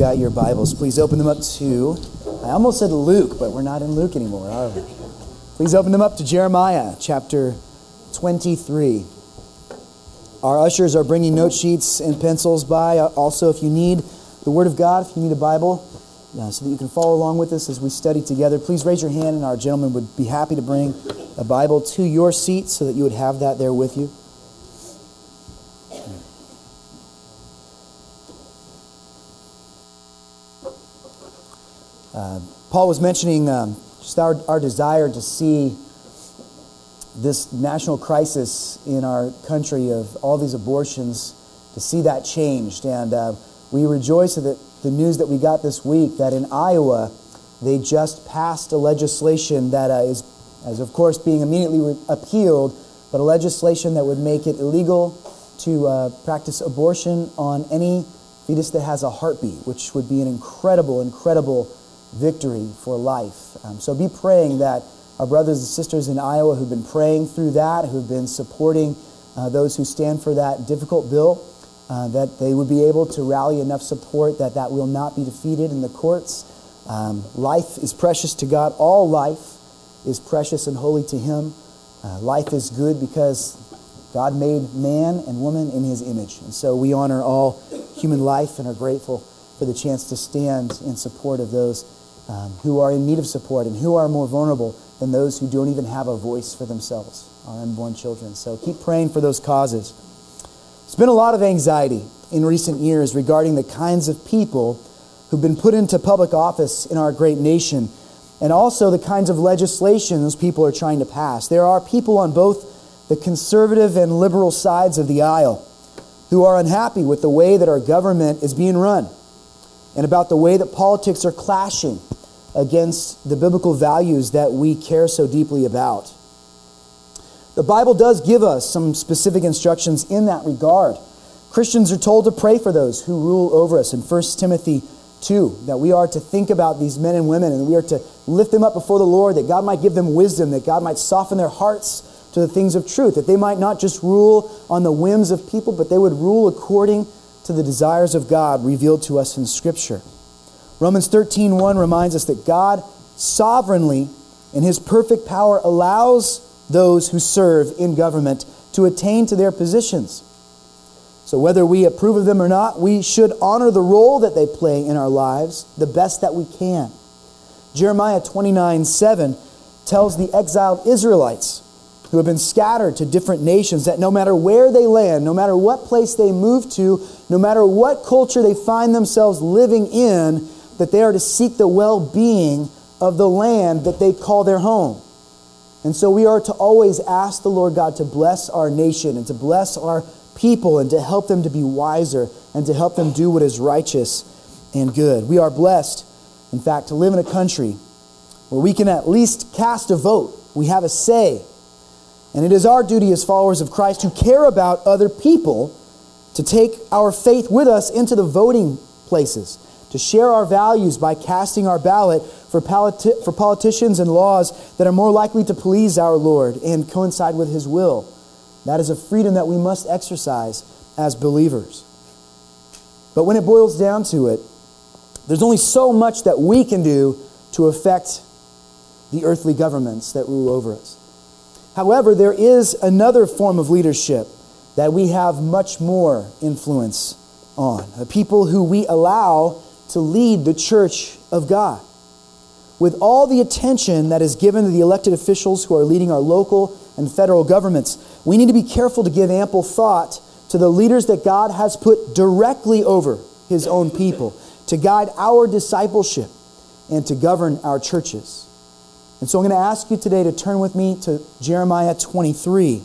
got your Bibles, please open them up to, I almost said Luke, but we're not in Luke anymore, are we? Please open them up to Jeremiah chapter 23. Our ushers are bringing note sheets and pencils by. Also, if you need the Word of God, if you need a Bible, uh, so that you can follow along with us as we study together, please raise your hand, and our gentleman would be happy to bring a Bible to your seat so that you would have that there with you. Paul was mentioning um, just our, our desire to see this national crisis in our country of all these abortions, to see that changed. And uh, we rejoice that the news that we got this week that in Iowa, they just passed a legislation that uh, is, as of course, being immediately re- appealed, but a legislation that would make it illegal to uh, practice abortion on any fetus that has a heartbeat, which would be an incredible, incredible victory for life. Um, so be praying that our brothers and sisters in Iowa who've been praying through that, who've been supporting uh, those who stand for that difficult bill, uh, that they would be able to rally enough support that that will not be defeated in the courts. Um, life is precious to God. All life is precious and holy to Him. Uh, life is good because God made man and woman in His image. And so we honor all human life and are grateful for the chance to stand in support of those um, who are in need of support and who are more vulnerable than those who don't even have a voice for themselves, our unborn children. So keep praying for those causes. There's been a lot of anxiety in recent years regarding the kinds of people who've been put into public office in our great nation and also the kinds of legislation those people are trying to pass. There are people on both the conservative and liberal sides of the aisle who are unhappy with the way that our government is being run and about the way that politics are clashing against the biblical values that we care so deeply about. The Bible does give us some specific instructions in that regard. Christians are told to pray for those who rule over us in 1 Timothy 2, that we are to think about these men and women and we are to lift them up before the Lord, that God might give them wisdom, that God might soften their hearts to the things of truth, that they might not just rule on the whims of people, but they would rule according to the desires of God revealed to us in Scripture. Romans 13:1 reminds us that God sovereignly in his perfect power allows those who serve in government to attain to their positions. So whether we approve of them or not, we should honor the role that they play in our lives the best that we can. Jeremiah 29 7 tells the exiled Israelites who have been scattered to different nations that no matter where they land, no matter what place they move to, no matter what culture they find themselves living in, that they are to seek the well being of the land that they call their home. And so we are to always ask the Lord God to bless our nation and to bless our people and to help them to be wiser and to help them do what is righteous and good. We are blessed, in fact, to live in a country where we can at least cast a vote. We have a say. And it is our duty as followers of Christ who care about other people to take our faith with us into the voting places to share our values by casting our ballot for, politi- for politicians and laws that are more likely to please our Lord and coincide with His will. That is a freedom that we must exercise as believers. But when it boils down to it, there's only so much that we can do to affect the earthly governments that rule over us. However, there is another form of leadership that we have much more influence on. A people who we allow to lead the church of God. With all the attention that is given to the elected officials who are leading our local and federal governments, we need to be careful to give ample thought to the leaders that God has put directly over his own people to guide our discipleship and to govern our churches. And so I'm going to ask you today to turn with me to Jeremiah 23.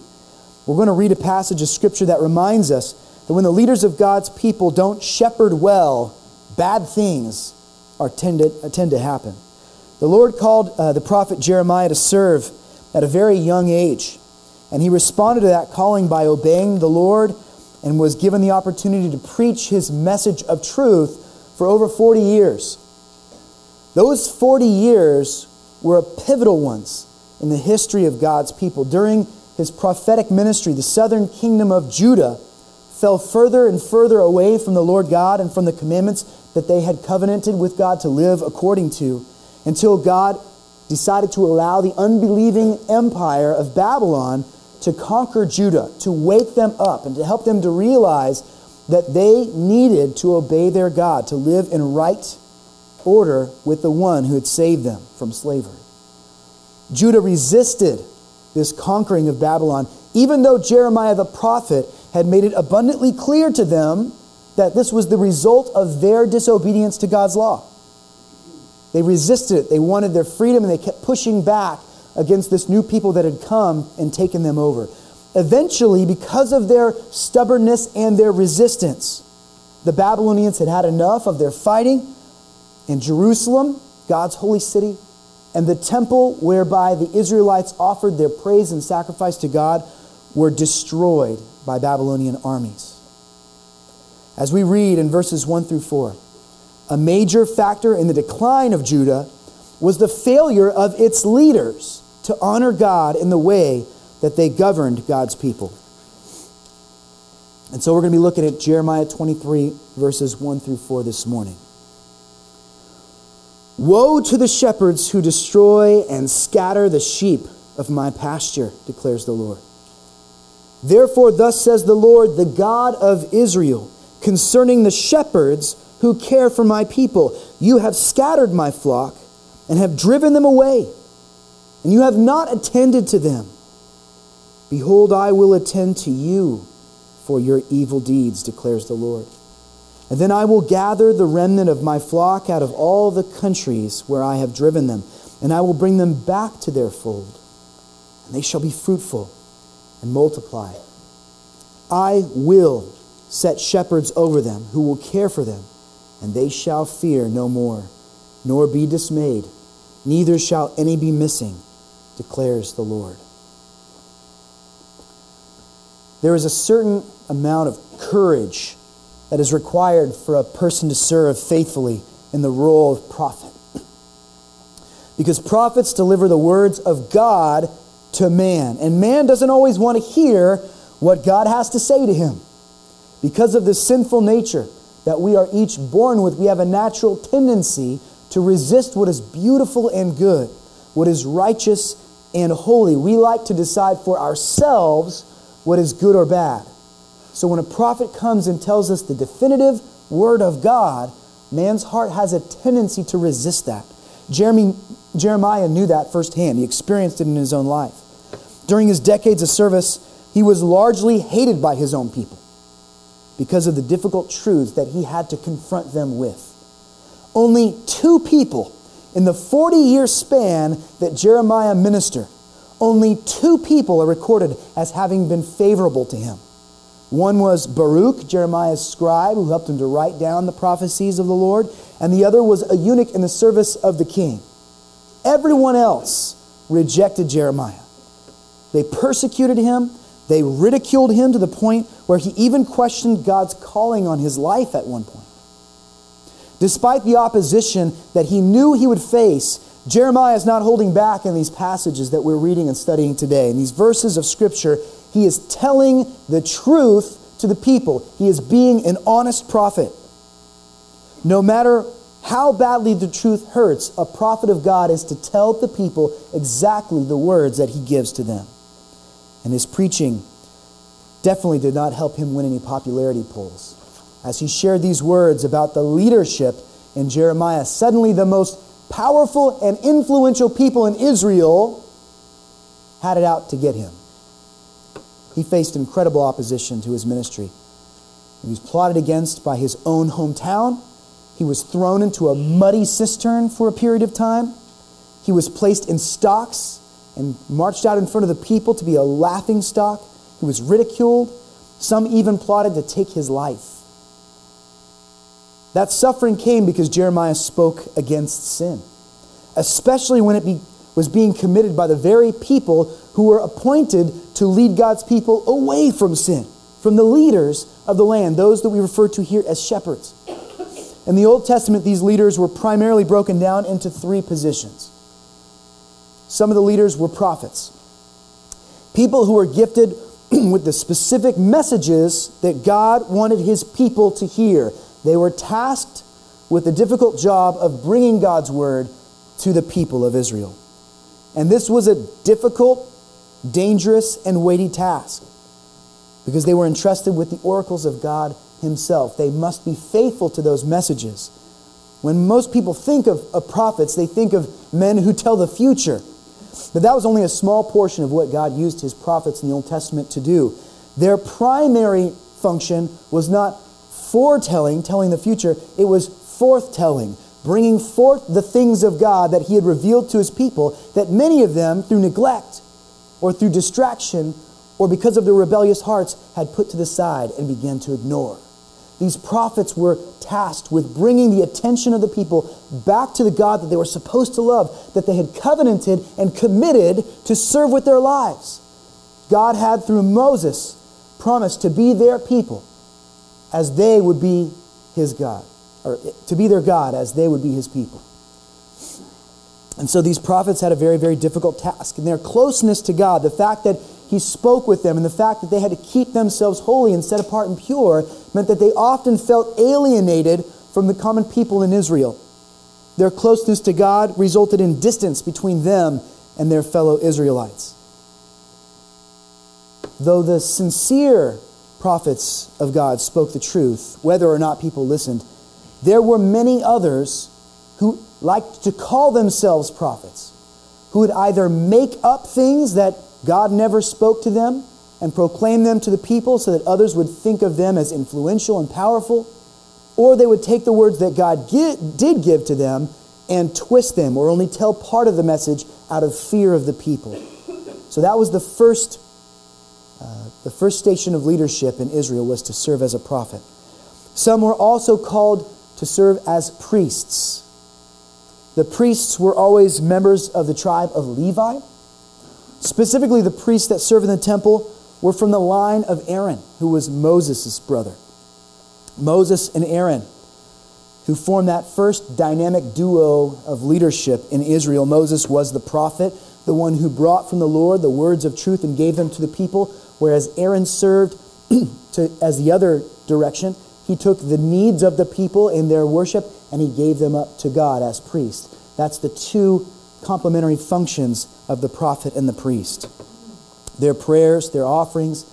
We're going to read a passage of scripture that reminds us that when the leaders of God's people don't shepherd well, bad things are tend to, tend to happen. The Lord called uh, the prophet Jeremiah to serve at a very young age, and he responded to that calling by obeying the Lord and was given the opportunity to preach his message of truth for over 40 years. Those 40 years were pivotal ones in the history of God's people. During his prophetic ministry, the southern kingdom of Judah fell further and further away from the Lord God and from the commandments that they had covenanted with God to live according to until God decided to allow the unbelieving empire of Babylon to conquer Judah, to wake them up, and to help them to realize that they needed to obey their God, to live in right order with the one who had saved them from slavery. Judah resisted this conquering of Babylon, even though Jeremiah the prophet had made it abundantly clear to them that this was the result of their disobedience to God's law. They resisted it. They wanted their freedom and they kept pushing back against this new people that had come and taken them over. Eventually, because of their stubbornness and their resistance, the Babylonians had had enough of their fighting, and Jerusalem, God's holy city, and the temple whereby the Israelites offered their praise and sacrifice to God were destroyed by Babylonian armies. As we read in verses 1 through 4, a major factor in the decline of Judah was the failure of its leaders to honor God in the way that they governed God's people. And so we're going to be looking at Jeremiah 23, verses 1 through 4 this morning. Woe to the shepherds who destroy and scatter the sheep of my pasture, declares the Lord. Therefore, thus says the Lord, the God of Israel, concerning the shepherds who care for my people You have scattered my flock and have driven them away, and you have not attended to them. Behold, I will attend to you for your evil deeds, declares the Lord. And then I will gather the remnant of my flock out of all the countries where I have driven them, and I will bring them back to their fold, and they shall be fruitful and multiply. I will set shepherds over them who will care for them, and they shall fear no more, nor be dismayed, neither shall any be missing, declares the Lord. There is a certain amount of courage that is required for a person to serve faithfully in the role of prophet. Because prophets deliver the words of God to man, and man doesn't always want to hear what God has to say to him. Because of the sinful nature that we are each born with, we have a natural tendency to resist what is beautiful and good, what is righteous and holy. We like to decide for ourselves what is good or bad. So when a prophet comes and tells us the definitive word of God, man's heart has a tendency to resist that. Jeremy, Jeremiah knew that firsthand. He experienced it in his own life. During his decades of service, he was largely hated by his own people because of the difficult truths that he had to confront them with. Only two people in the 40 year span that Jeremiah ministered, only two people are recorded as having been favorable to him. One was Baruch, Jeremiah's scribe, who helped him to write down the prophecies of the Lord, and the other was a eunuch in the service of the king. Everyone else rejected Jeremiah. They persecuted him, they ridiculed him to the point where he even questioned God's calling on his life at one point. Despite the opposition that he knew he would face, Jeremiah is not holding back in these passages that we're reading and studying today. In these verses of Scripture, he is telling the truth to the people. He is being an honest prophet. No matter how badly the truth hurts, a prophet of God is to tell the people exactly the words that he gives to them. And his preaching definitely did not help him win any popularity polls. As he shared these words about the leadership in Jeremiah, suddenly the most powerful and influential people in Israel had it out to get him he faced incredible opposition to his ministry. He was plotted against by his own hometown. He was thrown into a muddy cistern for a period of time. He was placed in stocks and marched out in front of the people to be a laughing stock. He was ridiculed. Some even plotted to take his life. That suffering came because Jeremiah spoke against sin, especially when it be, was being committed by the very people who were appointed to lead God's people away from sin, from the leaders of the land, those that we refer to here as shepherds. In the Old Testament, these leaders were primarily broken down into three positions. Some of the leaders were prophets, people who were gifted with the specific messages that God wanted his people to hear. They were tasked with the difficult job of bringing God's word to the people of Israel. And this was a difficult, dangerous, and weighty task because they were entrusted with the oracles of God Himself. They must be faithful to those messages. When most people think of, of prophets, they think of men who tell the future. But that was only a small portion of what God used His prophets in the Old Testament to do. Their primary function was not foretelling, telling the future, it was forthtelling, bringing forth the things of God that He had revealed to His people, that many of them, through neglect or through distraction or because of their rebellious hearts, had put to the side and began to ignore. These prophets were tasked with bringing the attention of the people back to the God that they were supposed to love, that they had covenanted and committed to serve with their lives. God had, through Moses, promised to be their people as they would be his God, or to be their God as they would be his people. And so these prophets had a very, very difficult task. And their closeness to God, the fact that he spoke with them, and the fact that they had to keep themselves holy and set apart and pure, meant that they often felt alienated from the common people in Israel. Their closeness to God resulted in distance between them and their fellow Israelites. Though the sincere prophets of God spoke the truth, whether or not people listened, there were many others who liked to call themselves prophets, who would either make up things that God never spoke to them and proclaimed them to the people so that others would think of them as influential and powerful, or they would take the words that God did give to them and twist them or only tell part of the message out of fear of the people. So that was the first, uh, the first station of leadership in Israel was to serve as a prophet. Some were also called to serve as priests. The priests were always members of the tribe of Levi. Specifically, the priests that serve in the temple were from the line of Aaron, who was Moses' brother. Moses and Aaron, who formed that first dynamic duo of leadership in Israel. Moses was the prophet, the one who brought from the Lord the words of truth and gave them to the people, whereas Aaron served to, as the other direction. He took the needs of the people in their worship and he gave them up to God as priest. That's the two complementary functions of the prophet and the priest. Their prayers, their offerings,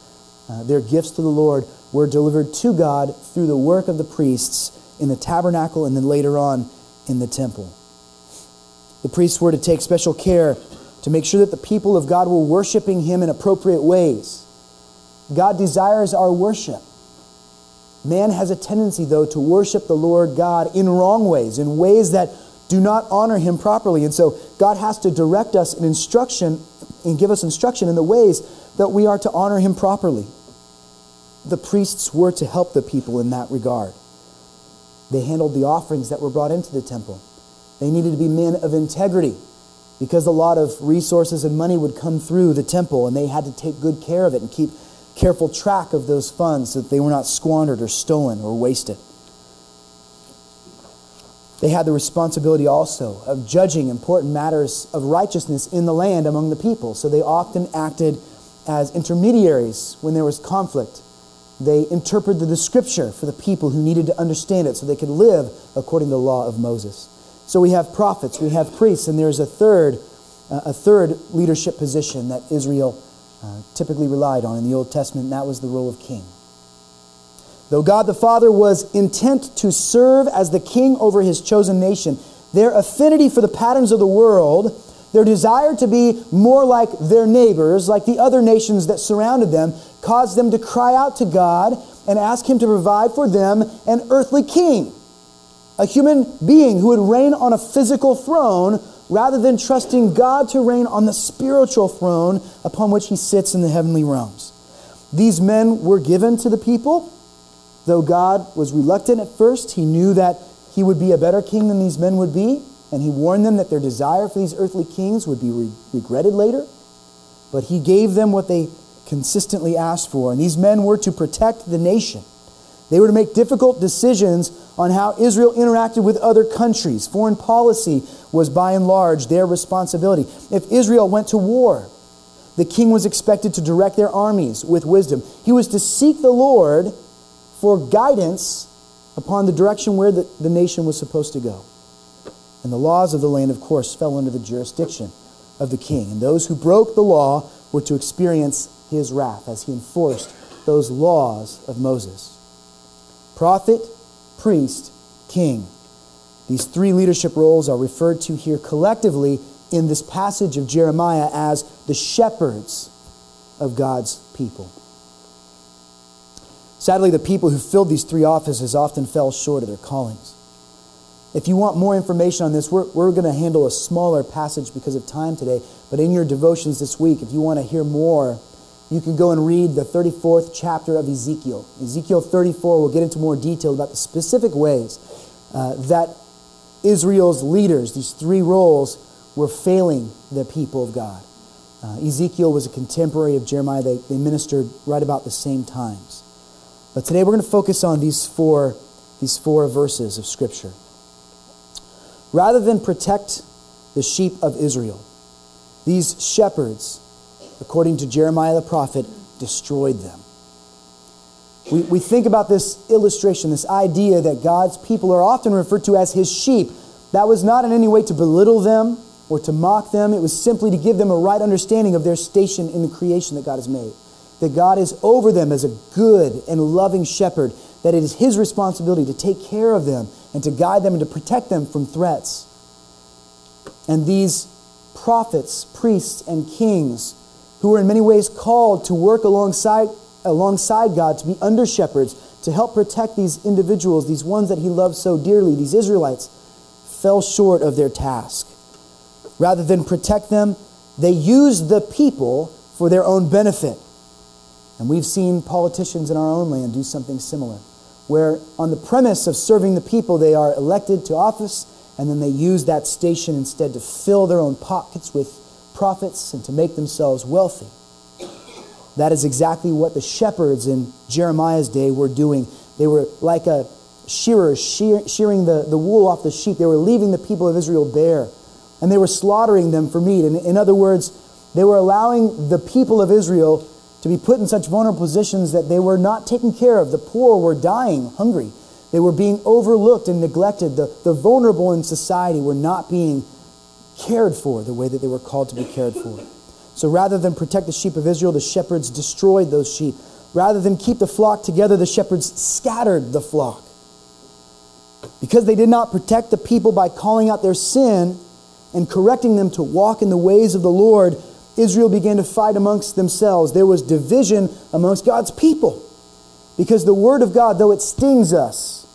uh, their gifts to the Lord were delivered to God through the work of the priests in the tabernacle and then later on in the temple. The priests were to take special care to make sure that the people of God were worshiping Him in appropriate ways. God desires our worship. Man has a tendency, though, to worship the Lord God in wrong ways, in ways that do not honor him properly. And so God has to direct us in instruction and give us instruction in the ways that we are to honor him properly. The priests were to help the people in that regard. They handled the offerings that were brought into the temple. They needed to be men of integrity because a lot of resources and money would come through the temple and they had to take good care of it and keep careful track of those funds so that they were not squandered or stolen or wasted. They had the responsibility also of judging important matters of righteousness in the land among the people. So they often acted as intermediaries when there was conflict. They interpreted the scripture for the people who needed to understand it so they could live according to the law of Moses. So we have prophets, we have priests, and there's a third, uh, a third leadership position that Israel uh, typically relied on in the Old Testament, and that was the role of king. Though God the Father was intent to serve as the king over his chosen nation, their affinity for the patterns of the world, their desire to be more like their neighbors, like the other nations that surrounded them, caused them to cry out to God and ask Him to provide for them an earthly king, a human being who would reign on a physical throne rather than trusting God to reign on the spiritual throne upon which He sits in the heavenly realms. These men were given to the people Though God was reluctant at first, he knew that he would be a better king than these men would be, and he warned them that their desire for these earthly kings would be re- regretted later. But he gave them what they consistently asked for, and these men were to protect the nation. They were to make difficult decisions on how Israel interacted with other countries. Foreign policy was by and large their responsibility. If Israel went to war, the king was expected to direct their armies with wisdom. He was to seek the Lord for guidance upon the direction where the, the nation was supposed to go. And the laws of the land, of course, fell under the jurisdiction of the king. And those who broke the law were to experience his wrath as he enforced those laws of Moses. Prophet, priest, king. These three leadership roles are referred to here collectively in this passage of Jeremiah as the shepherds of God's people. Sadly, the people who filled these three offices often fell short of their callings. If you want more information on this, we're, we're going to handle a smaller passage because of time today. But in your devotions this week, if you want to hear more, you can go and read the 34th chapter of Ezekiel. Ezekiel 34 will get into more detail about the specific ways uh, that Israel's leaders, these three roles, were failing the people of God. Uh, Ezekiel was a contemporary of Jeremiah. They, they ministered right about the same times. But today we're going to focus on these four, these four verses of Scripture. Rather than protect the sheep of Israel, these shepherds, according to Jeremiah the prophet, destroyed them. We, we think about this illustration, this idea that God's people are often referred to as his sheep. That was not in any way to belittle them or to mock them, it was simply to give them a right understanding of their station in the creation that God has made. That God is over them as a good and loving shepherd, that it is his responsibility to take care of them and to guide them and to protect them from threats. And these prophets, priests, and kings, who are in many ways called to work alongside, alongside God, to be under shepherds, to help protect these individuals, these ones that he loved so dearly, these Israelites, fell short of their task. Rather than protect them, they used the people for their own benefit. And we've seen politicians in our own land do something similar where on the premise of serving the people, they are elected to office and then they use that station instead to fill their own pockets with profits and to make themselves wealthy. That is exactly what the shepherds in Jeremiah's day were doing. They were like a shearer shear, shearing the, the wool off the sheep. They were leaving the people of Israel bare and they were slaughtering them for meat. And in other words, they were allowing the people of Israel to be put in such vulnerable positions that they were not taken care of. The poor were dying hungry. They were being overlooked and neglected. The, the vulnerable in society were not being cared for the way that they were called to be cared for. So rather than protect the sheep of Israel, the shepherds destroyed those sheep. Rather than keep the flock together, the shepherds scattered the flock. Because they did not protect the people by calling out their sin and correcting them to walk in the ways of the Lord, Israel began to fight amongst themselves. There was division amongst God's people. Because the Word of God, though it stings us,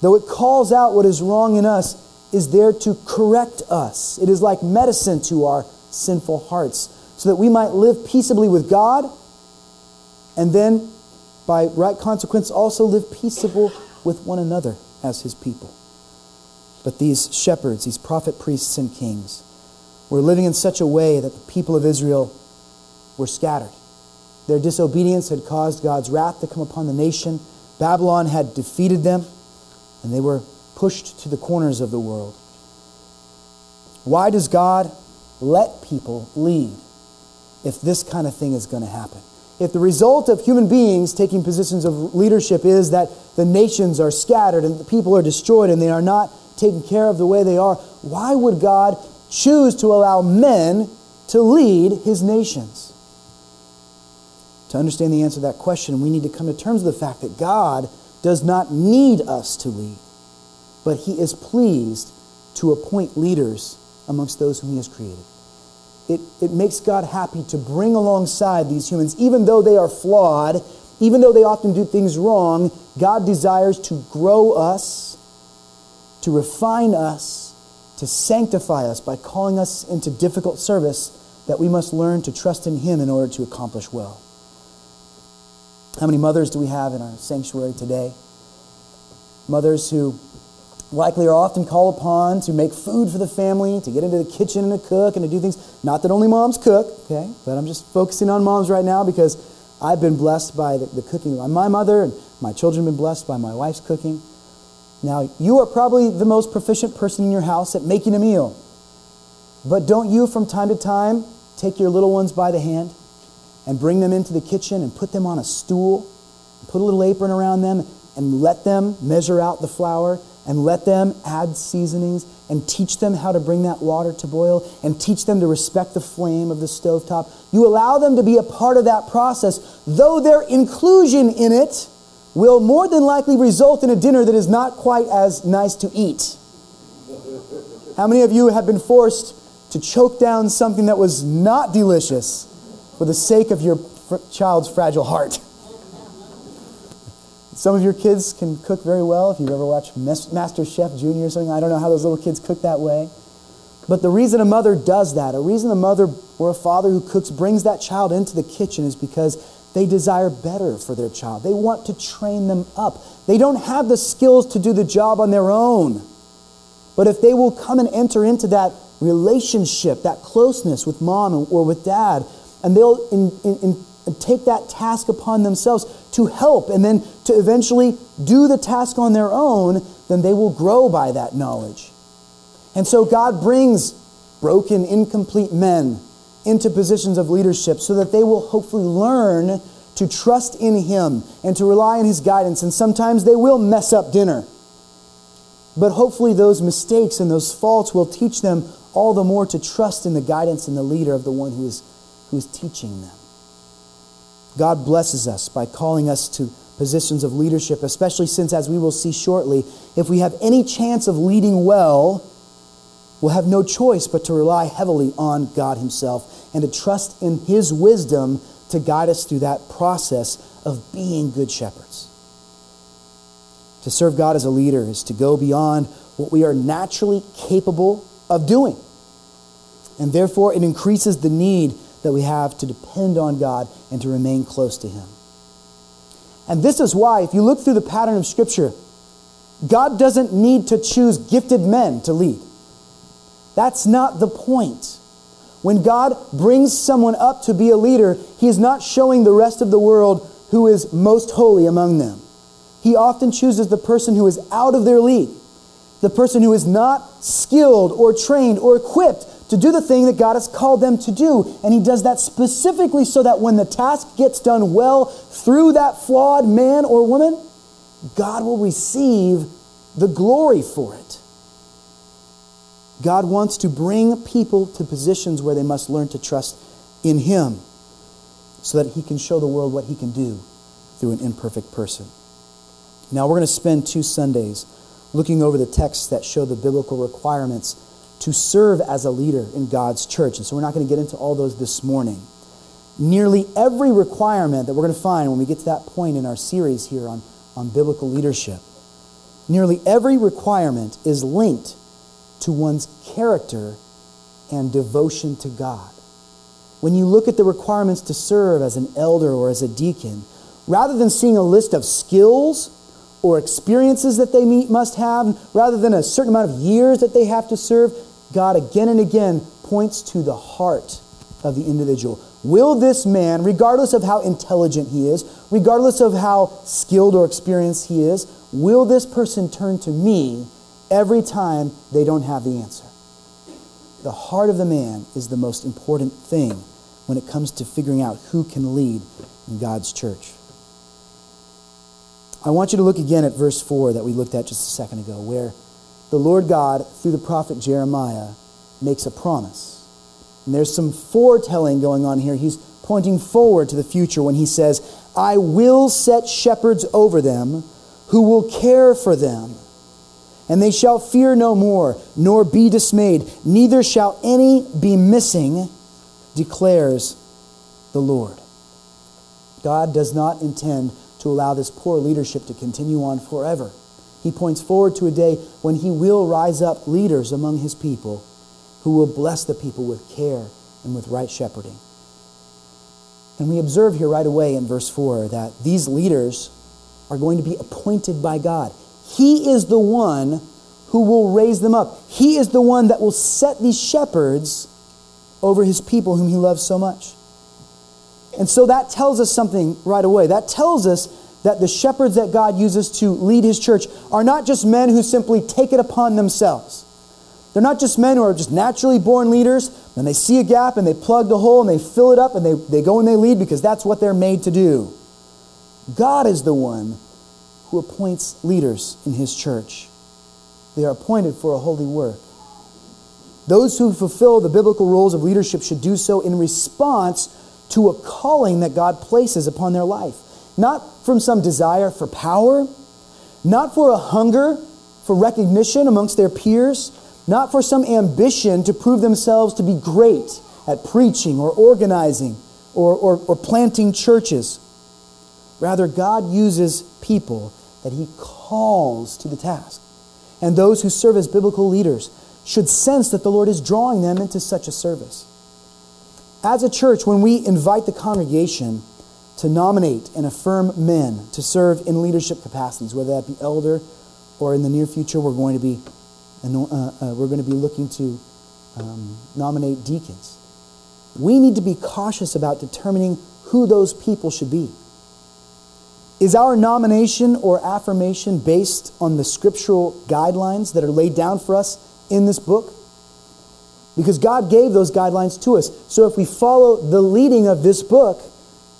though it calls out what is wrong in us, is there to correct us. It is like medicine to our sinful hearts, so that we might live peaceably with God, and then, by right consequence, also live peaceable with one another as His people. But these shepherds, these prophet, priests, and kings, were living in such a way that the people of Israel were scattered. Their disobedience had caused God's wrath to come upon the nation. Babylon had defeated them, and they were pushed to the corners of the world. Why does God let people lead if this kind of thing is going to happen? If the result of human beings taking positions of leadership is that the nations are scattered and the people are destroyed and they are not taken care of the way they are, why would God choose to allow men to lead his nations? To understand the answer to that question, we need to come to terms with the fact that God does not need us to lead, but he is pleased to appoint leaders amongst those whom he has created. It, it makes God happy to bring alongside these humans, even though they are flawed, even though they often do things wrong, God desires to grow us, to refine us, to sanctify us by calling us into difficult service that we must learn to trust in Him in order to accomplish well. How many mothers do we have in our sanctuary today? Mothers who likely are often called upon to make food for the family, to get into the kitchen and to cook and to do things. Not that only moms cook, okay? But I'm just focusing on moms right now because I've been blessed by the, the cooking. By my mother and my children have been blessed by my wife's cooking. Now, you are probably the most proficient person in your house at making a meal. But don't you, from time to time, take your little ones by the hand and bring them into the kitchen and put them on a stool, put a little apron around them, and let them measure out the flour and let them add seasonings and teach them how to bring that water to boil and teach them to respect the flame of the stovetop. You allow them to be a part of that process, though their inclusion in it will more than likely result in a dinner that is not quite as nice to eat. How many of you have been forced to choke down something that was not delicious for the sake of your fr- child's fragile heart? Some of your kids can cook very well. If you've ever watched Master Chef Junior or something, I don't know how those little kids cook that way. But the reason a mother does that, a reason a mother or a father who cooks brings that child into the kitchen is because they desire better for their child. They want to train them up. They don't have the skills to do the job on their own. But if they will come and enter into that relationship, that closeness with mom or with dad, and they'll in, in, in take that task upon themselves to help and then to eventually do the task on their own, then they will grow by that knowledge. And so God brings broken, incomplete men into positions of leadership so that they will hopefully learn to trust in Him and to rely on His guidance. And sometimes they will mess up dinner. But hopefully, those mistakes and those faults will teach them all the more to trust in the guidance and the leader of the one who is, who is teaching them. God blesses us by calling us to positions of leadership, especially since, as we will see shortly, if we have any chance of leading well, we'll have no choice but to rely heavily on God Himself and to trust in His wisdom to guide us through that process of being good shepherds. To serve God as a leader is to go beyond what we are naturally capable of doing. And therefore, it increases the need that we have to depend on God and to remain close to Him. And this is why, if you look through the pattern of Scripture, God doesn't need to choose gifted men to lead. That's not the point. When God brings someone up to be a leader, He is not showing the rest of the world who is most holy among them. He often chooses the person who is out of their league, the person who is not skilled or trained or equipped to do the thing that God has called them to do. And he does that specifically so that when the task gets done well through that flawed man or woman, God will receive the glory for it. God wants to bring people to positions where they must learn to trust in Him so that He can show the world what He can do through an imperfect person. Now, we're going to spend two Sundays looking over the texts that show the biblical requirements to serve as a leader in God's church. And so we're not going to get into all those this morning. Nearly every requirement that we're going to find when we get to that point in our series here on, on biblical leadership, nearly every requirement is linked to one's character and devotion to God. When you look at the requirements to serve as an elder or as a deacon, rather than seeing a list of skills or experiences that they must have, rather than a certain amount of years that they have to serve, God again and again points to the heart of the individual. Will this man, regardless of how intelligent he is, regardless of how skilled or experienced he is, will this person turn to me every time they don't have the answer? The heart of the man is the most important thing when it comes to figuring out who can lead in God's church. I want you to look again at verse 4 that we looked at just a second ago, where the Lord God, through the prophet Jeremiah, makes a promise. And there's some foretelling going on here. He's pointing forward to the future when he says, I will set shepherds over them who will care for them. And they shall fear no more, nor be dismayed, neither shall any be missing, declares the Lord. God does not intend to allow this poor leadership to continue on forever. He points forward to a day when he will rise up leaders among his people who will bless the people with care and with right shepherding. And we observe here right away in verse 4 that these leaders are going to be appointed by God. He is the one who will raise them up. He is the one that will set these shepherds over his people whom he loves so much. And so that tells us something right away. That tells us that the shepherds that God uses to lead his church are not just men who simply take it upon themselves. They're not just men who are just naturally born leaders and they see a gap and they plug the hole and they fill it up and they, they go and they lead because that's what they're made to do. God is the one who appoints leaders in his church. They are appointed for a holy work. Those who fulfill the biblical roles of leadership should do so in response to a calling that God places upon their life. Not from some desire for power, not for a hunger for recognition amongst their peers, not for some ambition to prove themselves to be great at preaching or organizing or, or, or planting churches. Rather, God uses people that He calls to the task. And those who serve as biblical leaders should sense that the Lord is drawing them into such a service. As a church, when we invite the congregation to nominate and affirm men to serve in leadership capacities, whether that be elder or in the near future, we're going to be, uh, uh, we're going to be looking to um, nominate deacons. We need to be cautious about determining who those people should be. Is our nomination or affirmation based on the scriptural guidelines that are laid down for us in this book? Because God gave those guidelines to us. So if we follow the leading of this book,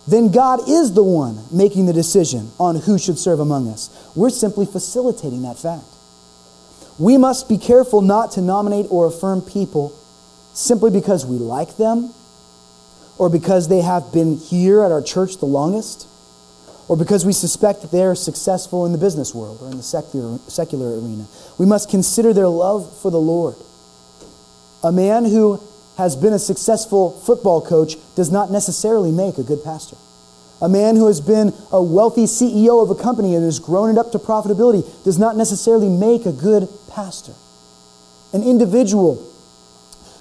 then God is the one making the decision on who should serve among us. We're simply facilitating that fact. We must be careful not to nominate or affirm people simply because we like them, or because they have been here at our church the longest, or because we suspect that they are successful in the business world or in the secular, secular arena. We must consider their love for the Lord. A man who has been a successful football coach does not necessarily make a good pastor. A man who has been a wealthy CEO of a company and has grown it up to profitability does not necessarily make a good pastor. An individual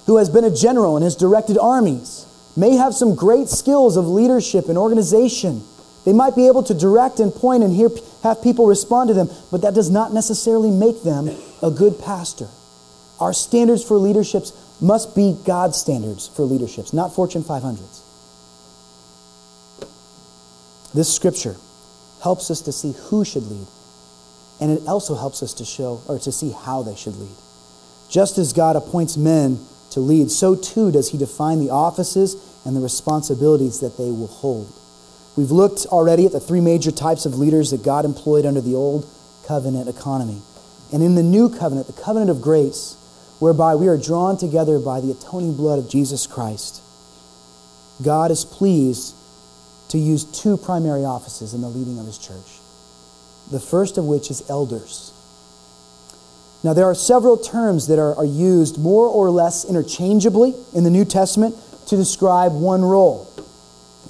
who has been a general and has directed armies may have some great skills of leadership and organization. They might be able to direct and point and hear, have people respond to them, but that does not necessarily make them a good pastor. Our standards for leaderships must be God's standards for leaderships, not Fortune 500s. This scripture helps us to see who should lead, and it also helps us to show or to see how they should lead. Just as God appoints men to lead, so too does he define the offices and the responsibilities that they will hold. We've looked already at the three major types of leaders that God employed under the old covenant economy. And in the new covenant, the covenant of grace, whereby we are drawn together by the atoning blood of Jesus Christ, God is pleased to use two primary offices in the leading of his church. The first of which is elders. Now, there are several terms that are, are used more or less interchangeably in the New Testament to describe one role.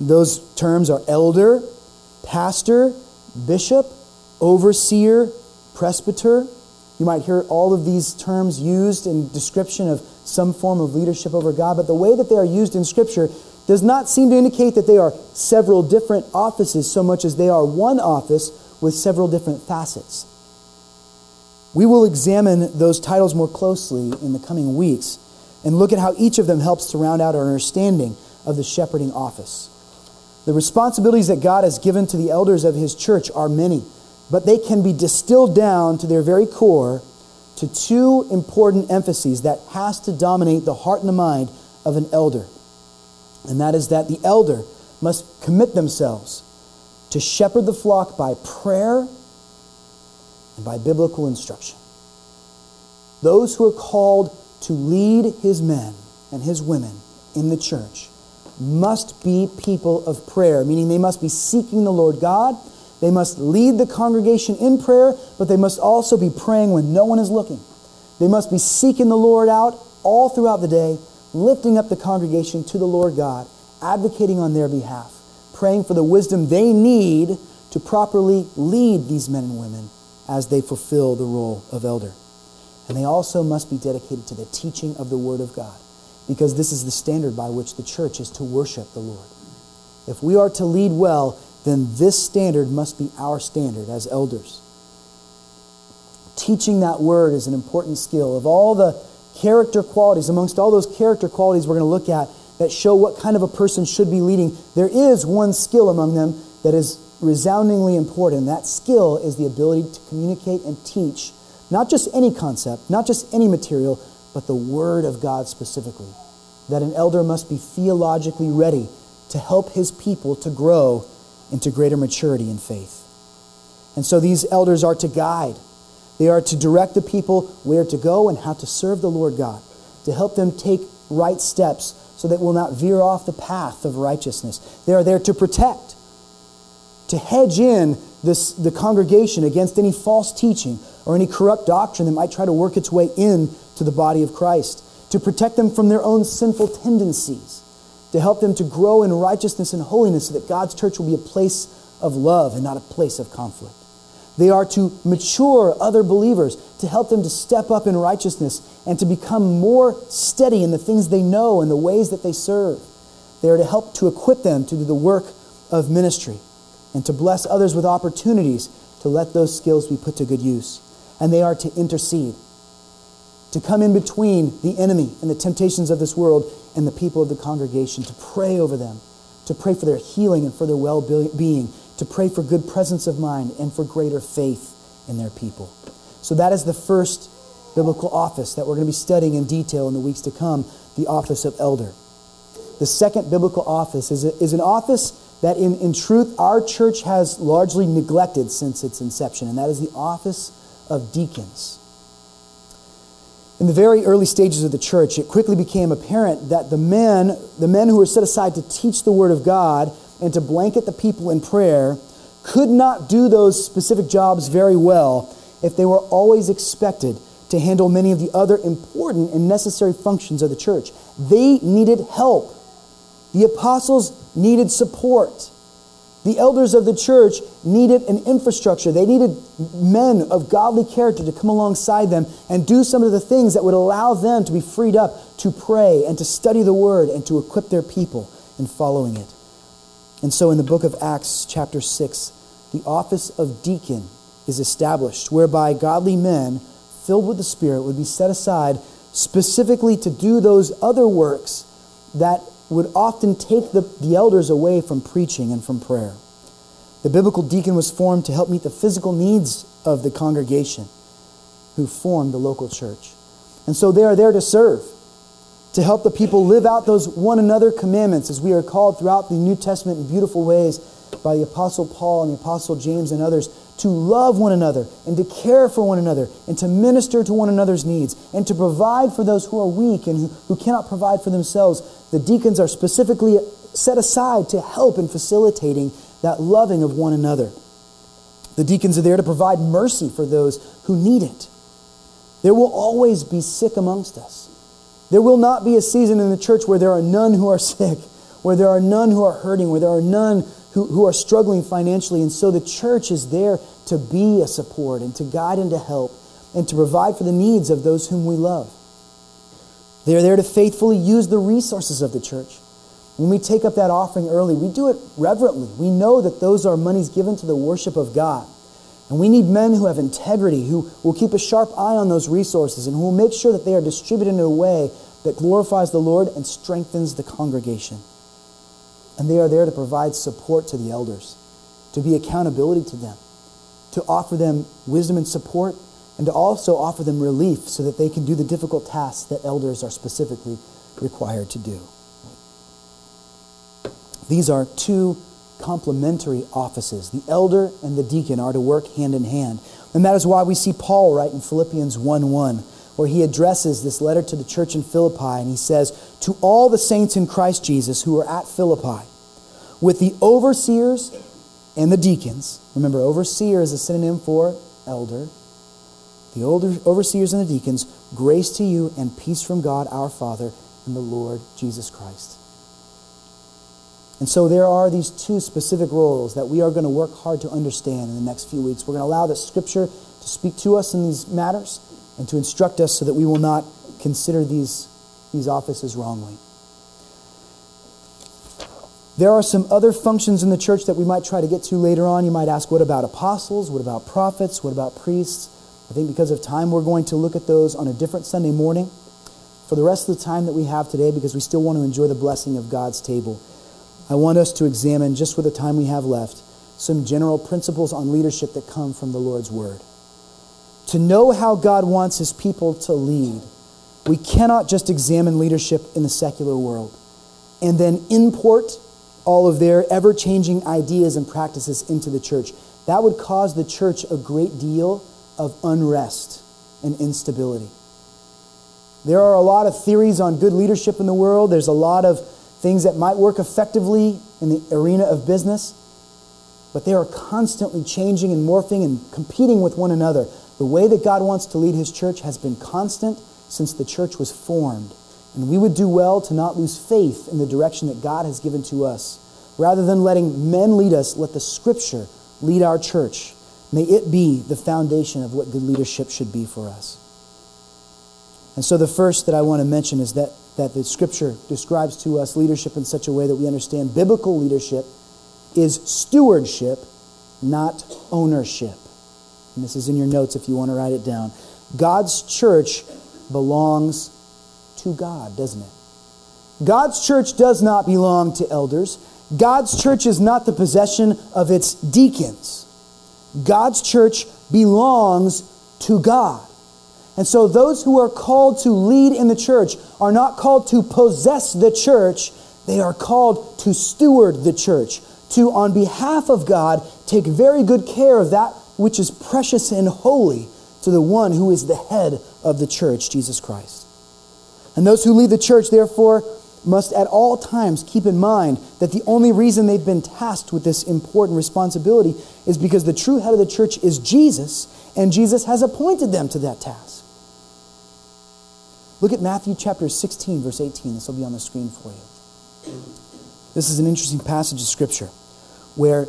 Those terms are elder, pastor, bishop, overseer, presbyter. You might hear all of these terms used in description of some form of leadership over God, but the way that they are used in Scripture does not seem to indicate that they are several different offices so much as they are one office with several different facets. We will examine those titles more closely in the coming weeks and look at how each of them helps to round out our understanding of the shepherding office. The responsibilities that God has given to the elders of his church are many, but they can be distilled down to their very core to two important emphases that has to dominate the heart and the mind of an elder. And that is that the elder must commit themselves to shepherd the flock by prayer and by biblical instruction. Those who are called to lead his men and his women in the church must be people of prayer, meaning they must be seeking the Lord God. They must lead the congregation in prayer, but they must also be praying when no one is looking. They must be seeking the Lord out all throughout the day, lifting up the congregation to the Lord God, advocating on their behalf, praying for the wisdom they need to properly lead these men and women as they fulfill the role of elder. And they also must be dedicated to the teaching of the Word of God, because this is the standard by which the church is to worship the Lord. If we are to lead well, then this standard must be our standard as elders. Teaching that Word is an important skill. Of all the character qualities, amongst all those character qualities we're going to look at that show what kind of a person should be leading, there is one skill among them that is resoundingly important. That skill is the ability to communicate and teach not just any concept, not just any material, but the Word of God specifically. That an elder must be theologically ready to help his people to grow into greater maturity in faith. And so these elders are to guide. They are to direct the people where to go and how to serve the Lord God, to help them take right steps so that we'll not veer off the path of righteousness. They are there to protect, to hedge in this, the congregation against any false teaching or any corrupt doctrine that might try to work its way in to the body of Christ, to protect them from their own sinful tendencies, to help them to grow in righteousness and holiness so that God's church will be a place of love and not a place of conflict. They are to mature other believers, to help them to step up in righteousness and to become more steady in the things they know and the ways that they serve. They are to help to equip them to do the work of ministry and to bless others with opportunities to let those skills be put to good use. And they are to intercede, to come in between the enemy and the temptations of this world and the people of the congregation, to pray over them, to pray for their healing and for their well being to pray for good presence of mind and for greater faith in their people. So that is the first biblical office that we're going to be studying in detail in the weeks to come the office of elder. The second biblical office is, a, is an office that, in, in truth, our church has largely neglected since its inception, and that is the office of deacons. In the very early stages of the church, it quickly became apparent that the men, the men who were set aside to teach the Word of God, and to blanket the people in prayer could not do those specific jobs very well if they were always expected to handle many of the other important and necessary functions of the church. They needed help. The apostles needed support. The elders of the church needed an infrastructure. They needed men of godly character to come alongside them and do some of the things that would allow them to be freed up to pray and to study the word and to equip their people in following it. And so in the book of Acts, chapter 6, the office of deacon is established, whereby godly men filled with the Spirit would be set aside specifically to do those other works that would often take the, the elders away from preaching and from prayer. The biblical deacon was formed to help meet the physical needs of the congregation who formed the local church. And so they are there to serve to help the people live out those one another commandments as we are called throughout the New Testament in beautiful ways by the Apostle Paul and the Apostle James and others to love one another and to care for one another and to minister to one another's needs and to provide for those who are weak and who, cannot provide for themselves. The deacons are specifically set aside to help in facilitating that loving of one another. The deacons are there to provide mercy for those who need it. There will always be sick amongst us. There will not be a season in the church where there are none who are sick, where there are none who are hurting, where there are none who, who are struggling financially. And so the church is there to be a support and to guide and to help and to provide for the needs of those whom we love. They are there to faithfully use the resources of the church. When we take up that offering early, we do it reverently. We know that those are monies given to the worship of God. And we need men who have integrity, who will keep a sharp eye on those resources, and who will make sure that they are distributed in a way that glorifies the Lord and strengthens the congregation. And they are there to provide support to the elders, to be accountability to them, to offer them wisdom and support, and to also offer them relief so that they can do the difficult tasks that elders are specifically required to do. These are two complementary offices. The elder and the deacon are to work hand in hand. And that is why we see Paul write in Philippians 1 1, where he addresses this letter to the church in Philippi, and he says, To all the saints in Christ Jesus who are at Philippi, with the overseers and the deacons, remember, overseer is a synonym for elder, the older, overseers and the deacons, grace to you and peace from God our Father and the Lord Jesus Christ. And so there are these two specific roles that we are going to work hard to understand in the next few weeks. We're going to allow the Scripture to speak to us in these matters and to instruct us so that we will not consider these, these offices wrongly. There are some other functions in the church that we might try to get to later on. You might ask, what about apostles? What about prophets? What about priests? I think because of time, we're going to look at those on a different Sunday morning for the rest of the time that we have today because we still want to enjoy the blessing of God's table. I want us to examine, just with the time we have left, some general principles on leadership that come from the Lord's Word. To know how God wants His people to lead, we cannot just examine leadership in the secular world and then import all of their ever changing ideas and practices into the church. that would cause the church a great deal of unrest and instability. There are a lot of theories on good leadership in the world. There's a lot of things that might work effectively in the arena of business, but they are constantly changing and morphing and competing with one another. The way that God wants to lead his church has been constant since the church was formed. And we would do well to not lose faith in the direction that God has given to us. Rather than letting men lead us, let the scripture lead our church. May it be the foundation of what good leadership should be for us. And so the first that I want to mention is that, that the scripture describes to us leadership in such a way that we understand biblical leadership is stewardship, not ownership. And this is in your notes if you want to write it down. God's church belongs to God, doesn't it? God's church does not belong to elders. God's church is not the possession of its deacons. God's church belongs to God. And so those who are called to lead in the church are not called to possess the church, they are called to steward the church, to, on behalf of God, take very good care of that which is precious and holy to the one who is the head of the church, Jesus Christ. And those who lead the church, therefore, must at all times keep in mind that the only reason they've been tasked with this important responsibility is because the true head of the church is Jesus, and Jesus has appointed them to that task. Look at Matthew chapter 16, verse 18. This will be on the screen for you. This is an interesting passage of Scripture where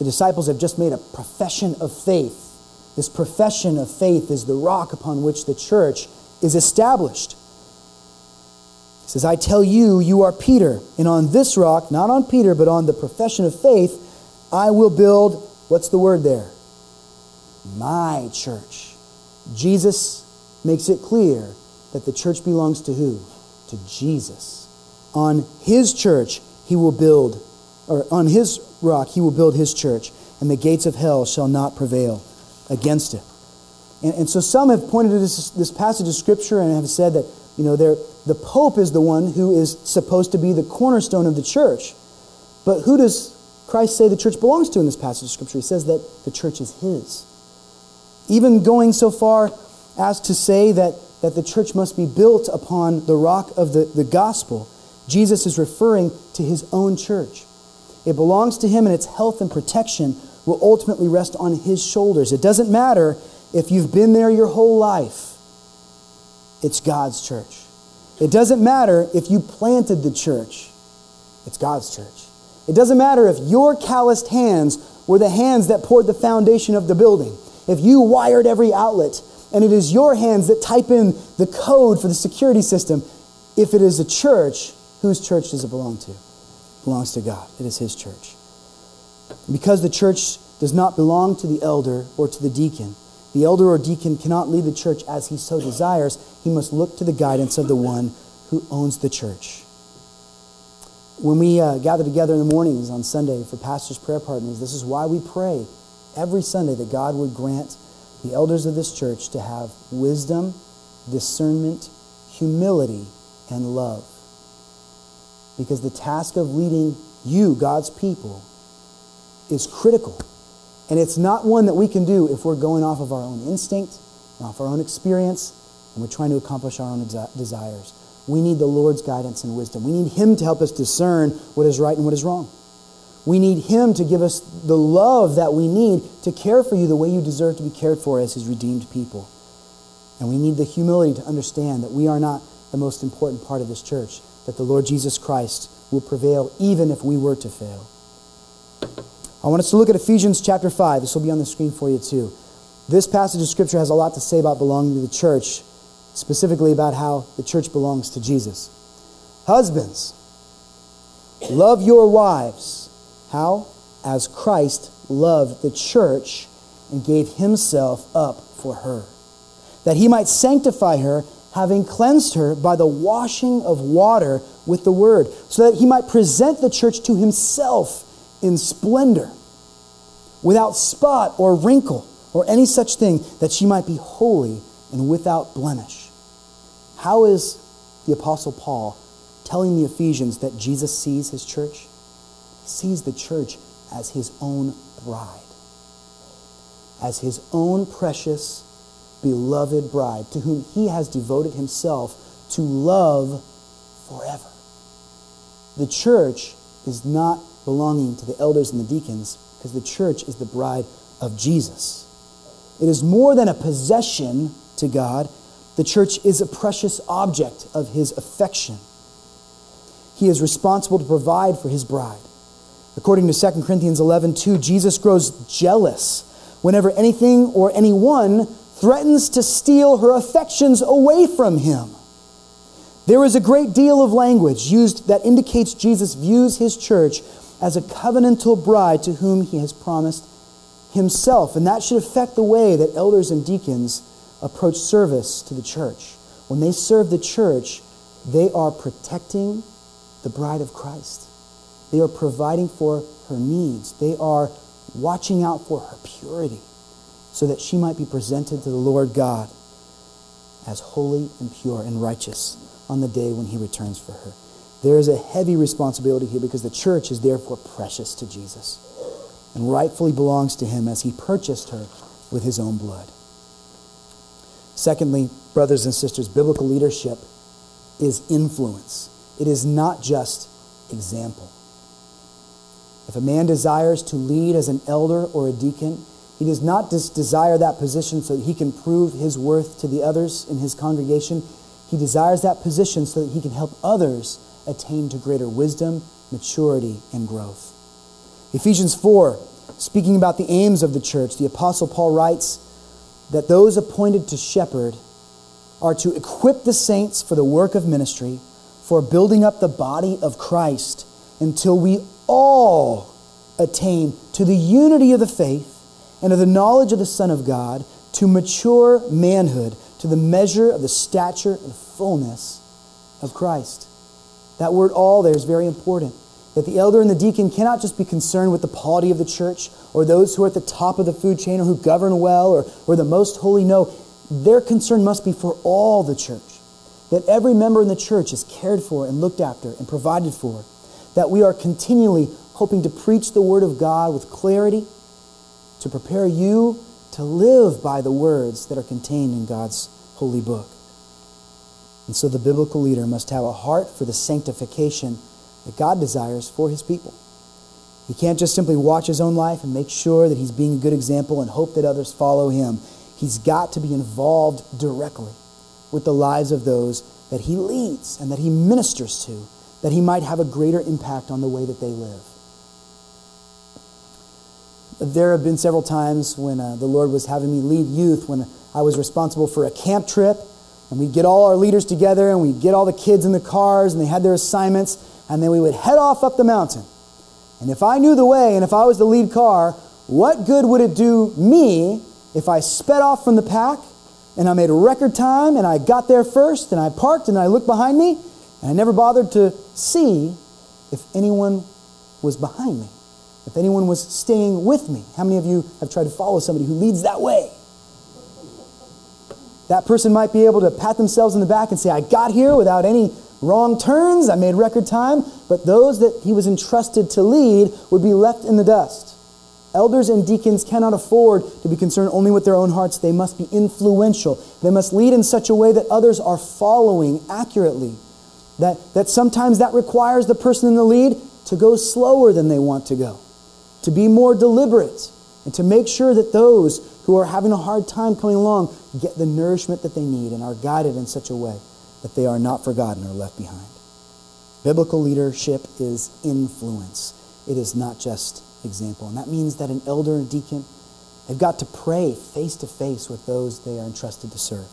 the disciples have just made a profession of faith. This profession of faith is the rock upon which the church is established. He says, I tell you, you are Peter, and on this rock, not on Peter, but on the profession of faith, I will build, what's the word there? My church. Jesus makes it clear that the church belongs to who? To Jesus. On his church, he will build, or on his rock, he will build his church, and the gates of hell shall not prevail against it. And, and so some have pointed to this, this passage of Scripture and have said that, you know, the Pope is the one who is supposed to be the cornerstone of the church. But who does Christ say the church belongs to in this passage of Scripture? He says that the church is his. Even going so far as to say that that the church must be built upon the rock of the, the gospel, Jesus is referring to his own church. It belongs to him, and its health and protection will ultimately rest on his shoulders. It doesn't matter if you've been there your whole life, it's God's church. It doesn't matter if you planted the church, it's God's church. It doesn't matter if your calloused hands were the hands that poured the foundation of the building, if you wired every outlet, and it is your hands that type in the code for the security system. If it is a church, whose church does it belong to? Belongs to God. It is His church. Because the church does not belong to the elder or to the deacon, the elder or deacon cannot lead the church as he so desires. He must look to the guidance of the one who owns the church. When we uh, gather together in the mornings on Sunday for pastors' prayer partners, this is why we pray every Sunday that God would grant the elders of this church to have wisdom, discernment, humility, and love. Because the task of leading you, God's people, is critical. And it's not one that we can do if we're going off of our own instinct, off our own experience, and we're trying to accomplish our own desires. We need the Lord's guidance and wisdom. We need Him to help us discern what is right and what is wrong. We need Him to give us the love that we need to care for you the way you deserve to be cared for as His redeemed people. And we need the humility to understand that we are not the most important part of this church, that the Lord Jesus Christ will prevail even if we were to fail. I want us to look at Ephesians chapter 5. This will be on the screen for you too. This passage of Scripture has a lot to say about belonging to the church, specifically about how the church belongs to Jesus. Husbands, love your wives how? As Christ loved the church and gave himself up for her, that he might sanctify her, having cleansed her by the washing of water with the word, so that he might present the church to himself in splendor, without spot or wrinkle or any such thing, that she might be holy and without blemish. How is the Apostle Paul telling the Ephesians that Jesus sees his church? sees the church as his own bride. as his own precious, beloved bride, to whom he has devoted himself to love forever. The church is not belonging to the elders and the deacons because the church is the bride of Jesus. It is more than a possession to God, the church is a precious object of his affection. He is responsible to provide for his bride. According to 2 Corinthians 11 2, Jesus grows jealous whenever anything or anyone threatens to steal her affections away from him. There is a great deal of language used that indicates Jesus views his church as a covenantal bride to whom he has promised himself. And that should affect the way that elders and deacons approach service to the church. When they serve the church, they are protecting the bride of Christ. They are providing for her needs. They are watching out for her purity so that she might be presented to the Lord God as holy and pure and righteous on the day when he returns for her. There is a heavy responsibility here because the church is therefore precious to Jesus and rightfully belongs to him as he purchased her with his own blood. Secondly, brothers and sisters, biblical leadership is influence. It is not just example. If a man desires to lead as an elder or a deacon, he does not just desire that position so that he can prove his worth to the others in his congregation. He desires that position so that he can help others attain to greater wisdom, maturity, and growth. Ephesians 4, speaking about the aims of the church, the Apostle Paul writes that those appointed to shepherd are to equip the saints for the work of ministry, for building up the body of Christ until we all attain to the unity of the faith and of the knowledge of the Son of God, to mature manhood, to the measure of the stature and fullness of Christ. That word all there is very important. That the elder and the deacon cannot just be concerned with the polity of the church or those who are at the top of the food chain or who govern well or, or the most holy. No, their concern must be for all the church. That every member in the church is cared for and looked after and provided for. That we are continually hoping to preach the word of God with clarity to prepare you to live by the words that are contained in God's holy book. And so the biblical leader must have a heart for the sanctification that God desires for his people. He can't just simply watch his own life and make sure that he's being a good example and hope that others follow him. He's got to be involved directly with the lives of those that he leads and that he ministers to, that he might have a greater impact on the way that they live. There have been several times when uh, the Lord was having me lead youth when I was responsible for a camp trip and we'd get all our leaders together and we'd get all the kids in the cars and they had their assignments. And then we would head off up the mountain. And if I knew the way and if I was the lead car, what good would it do me if I sped off from the pack and I made record time and I got there first and I parked and I looked behind me and I never bothered to see if anyone was behind me, if anyone was staying with me? How many of you have tried to follow somebody who leads that way? That person might be able to pat themselves in the back and say, I got here without any wrong turns, I made record time, but those that he was entrusted to lead would be left in the dust. Elders and deacons cannot afford to be concerned only with their own hearts. They must be influential. They must lead in such a way that others are following accurately. That, that sometimes that requires the person in the lead to go slower than they want to go, to be more deliberate, and to make sure that those who are having a hard time coming along get the nourishment that they need and are guided in such a way that they are not forgotten or left behind. Biblical leadership is influence, it is not just example. And that means that an elder and deacon, they've got to pray face to face with those they are entrusted to serve.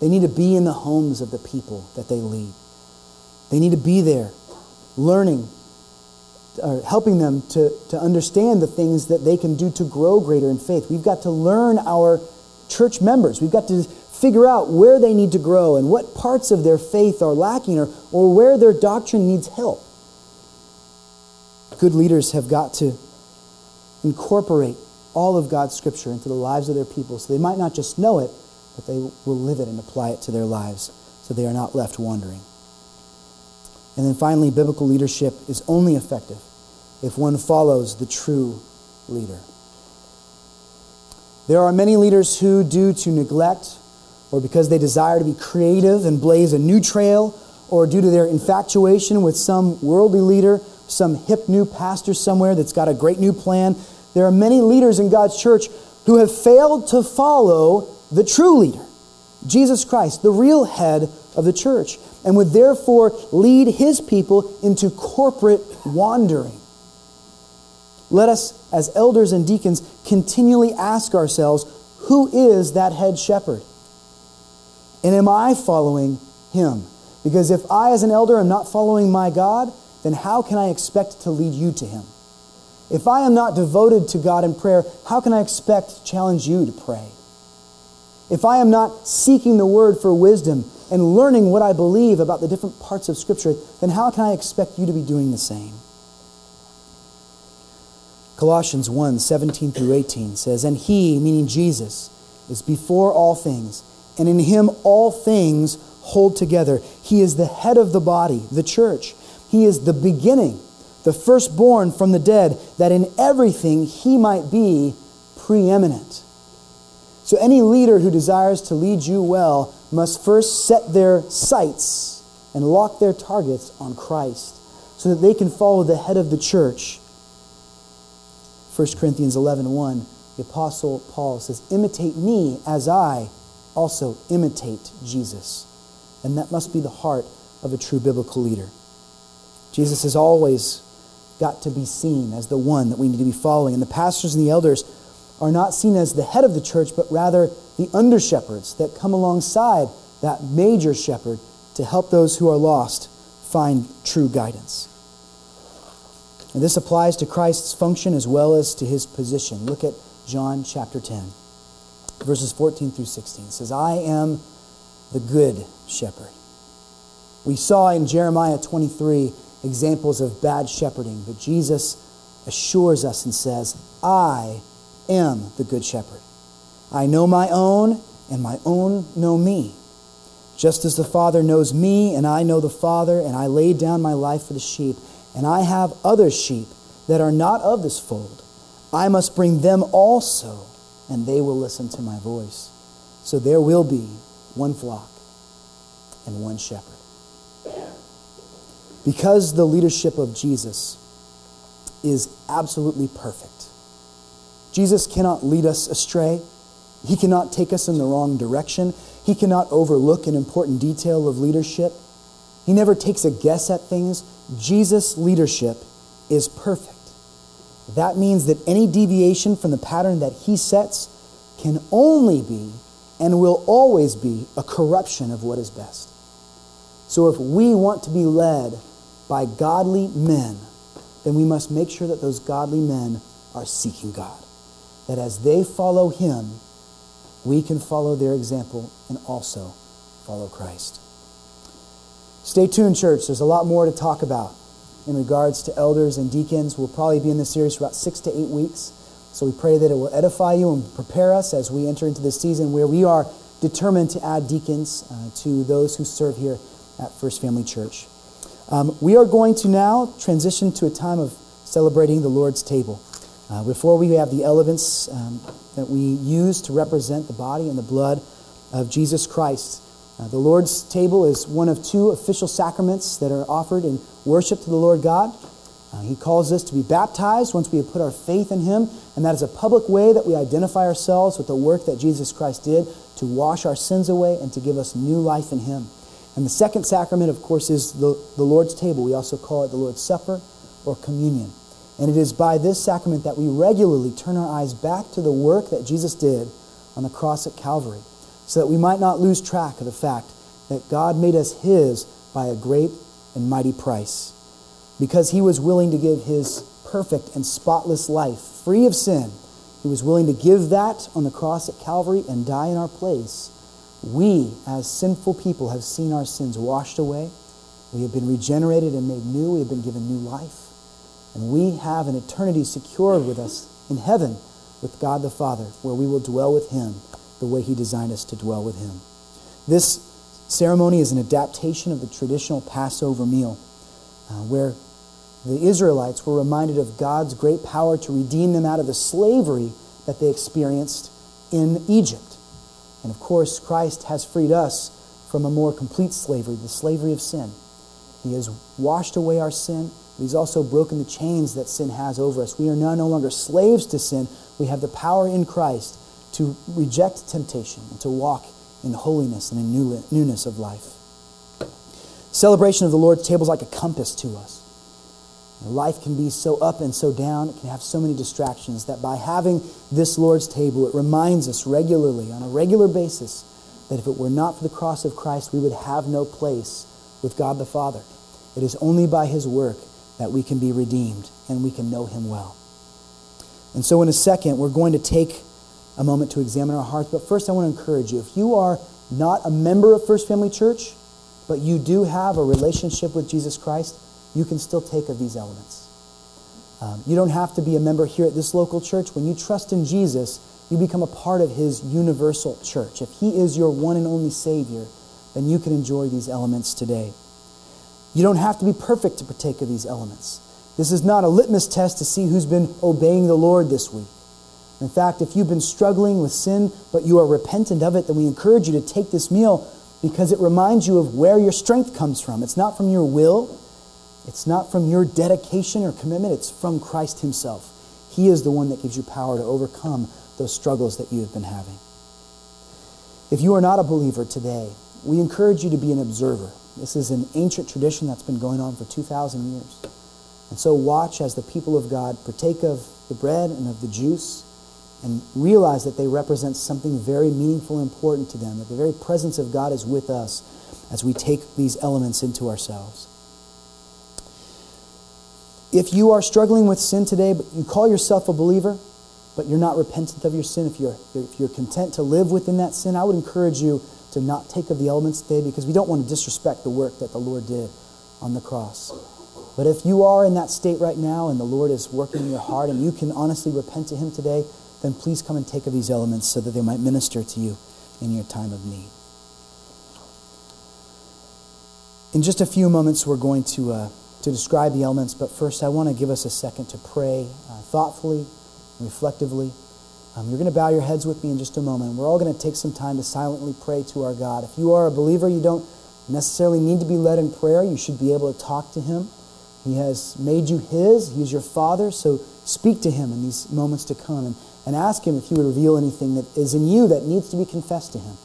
They need to be in the homes of the people that they lead. They need to be there, learning, or helping them to, to understand the things that they can do to grow greater in faith. We've got to learn our church members. We've got to figure out where they need to grow and what parts of their faith are lacking or, or where their doctrine needs help. Good leaders have got to incorporate all of God's scripture into the lives of their people so they might not just know it, but they will live it and apply it to their lives so they are not left wandering. And then finally, biblical leadership is only effective if one follows the true leader. There are many leaders who, due to neglect or because they desire to be creative and blaze a new trail, or due to their infatuation with some worldly leader, some hip new pastor somewhere that's got a great new plan, there are many leaders in God's church who have failed to follow the true leader, Jesus Christ, the real head of the church, and would therefore lead his people into corporate wandering. Let us, as elders and deacons, continually ask ourselves who is that head shepherd? And am I following him? Because if I, as an elder, am not following my God, then how can I expect to lead you to him? If I am not devoted to God in prayer, how can I expect to challenge you to pray? If I am not seeking the word for wisdom and learning what I believe about the different parts of Scripture, then how can I expect you to be doing the same? Colossians 1 17 through 18 says, And he, meaning Jesus, is before all things, and in him all things hold together. He is the head of the body, the church. He is the beginning, the firstborn from the dead, that in everything he might be preeminent. So, any leader who desires to lead you well must first set their sights and lock their targets on Christ so that they can follow the head of the church 1 Corinthians 11 1, the Apostle Paul says, Imitate me as I also imitate Jesus. And that must be the heart of a true biblical leader. Jesus has always got to be seen as the one that we need to be following. And the pastors and the elders are not seen as the head of the church, but rather the under shepherds that come alongside that major shepherd to help those who are lost find true guidance. And this applies to Christ's function as well as to his position. Look at John chapter 10, verses 14 through 16. It says, I am the good shepherd. We saw in Jeremiah 23 examples of bad shepherding, but Jesus assures us and says, I am the good shepherd. I know my own, and my own know me. Just as the Father knows me, and I know the Father, and I lay down my life for the sheep and I have other sheep that are not of this fold. I must bring them also, and they will listen to my voice. So there will be one flock and one shepherd. Because the leadership of Jesus is absolutely perfect, Jesus cannot lead us astray. He cannot take us in the wrong direction. He cannot overlook an important detail of leadership. He never takes a guess at things. Jesus' leadership is perfect. That means that any deviation from the pattern that he sets can only be and will always be a corruption of what is best. So if we want to be led by godly men, then we must make sure that those godly men are seeking God. That as they follow him, we can follow their example and also follow Christ. Stay tuned, church. There's a lot more to talk about in regards to elders and deacons. We'll probably be in this series for about six to eight weeks. So we pray that it will edify you and prepare us as we enter into this season where we are determined to add deacons uh, to those who serve here at First Family Church. Um, we are going to now transition to a time of celebrating the Lord's table. Uh, before we have the elements um, that we use to represent the body and the blood of Jesus Christ. Uh, the Lord's table is one of two official sacraments that are offered in worship to the Lord God. Uh, he calls us to be baptized once we have put our faith in Him, and that is a public way that we identify ourselves with the work that Jesus Christ did to wash our sins away and to give us new life in Him. And the second sacrament, of course, is the, the Lord's table. We also call it the Lord's Supper or communion. And it is by this sacrament that we regularly turn our eyes back to the work that Jesus did on the cross at Calvary so that we might not lose track of the fact that God made us His by a great and mighty price. Because He was willing to give His perfect and spotless life, free of sin, He was willing to give that on the cross at Calvary and die in our place. We, as sinful people, have seen our sins washed away. We have been regenerated and made new. We have been given new life. And we have an eternity secured with us in heaven with God the Father, where we will dwell with Him the way He designed us to dwell with Him. This ceremony is an adaptation of the traditional Passover meal, uh, where the Israelites were reminded of God's great power to redeem them out of the slavery that they experienced in Egypt. And of course, Christ has freed us from a more complete slavery, the slavery of sin. He has washed away our sin. He's also broken the chains that sin has over us. We are now no longer slaves to sin. We have the power in Christ to reject temptation and to walk in holiness and in newness of life. Celebration of the Lord's table is like a compass to us. Life can be so up and so down, it can have so many distractions that by having this Lord's table, it reminds us regularly, on a regular basis, that if it were not for the cross of Christ, we would have no place with God the Father. It is only by his work that we can be redeemed and we can know him well. And so, in a second, we're going to take a moment to examine our hearts. But first, I want to encourage you if you are not a member of First Family Church, but you do have a relationship with Jesus Christ, you can still take of these elements. Um, you don't have to be a member here at this local church. When you trust in Jesus, you become a part of his universal church. If he is your one and only Savior, then you can enjoy these elements today. You don't have to be perfect to partake of these elements. This is not a litmus test to see who's been obeying the Lord this week. In fact, if you've been struggling with sin, but you are repentant of it, then we encourage you to take this meal because it reminds you of where your strength comes from. It's not from your will, it's not from your dedication or commitment, it's from Christ Himself. He is the one that gives you power to overcome those struggles that you have been having. If you are not a believer today, we encourage you to be an observer. This is an ancient tradition that's been going on for 2,000 years. And so watch as the people of God partake of the bread and of the juice and realize that they represent something very meaningful and important to them, that the very presence of God is with us as we take these elements into ourselves. If you are struggling with sin today, but you call yourself a believer, but you're not repentant of your sin, if you're, if you're content to live within that sin, I would encourage you to not take of the elements today because we don't want to disrespect the work that the Lord did on the cross. But if you are in that state right now and the Lord is working in your heart and you can honestly repent to Him today, then please come and take of these elements so that they might minister to you in your time of need. In just a few moments, we're going to, uh, to describe the elements, but first, I want to give us a second to pray uh, thoughtfully, reflectively. Um, you're going to bow your heads with me in just a moment. We're all going to take some time to silently pray to our God. If you are a believer, you don't necessarily need to be led in prayer. You should be able to talk to Him. He has made you His, He is your Father, so speak to Him in these moments to come. And and ask Him if He would reveal anything that is in you that needs to be confessed to Him.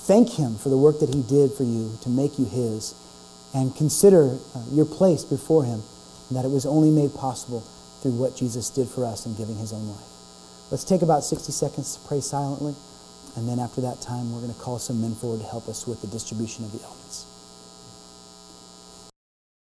Thank Him for the work that He did for you to make you His, and consider uh, your place before Him, and that it was only made possible through what Jesus did for us in giving His own life. Let's take about 60 seconds to pray silently, and then after that time, we're going to call some men forward to help us with the distribution of the elements.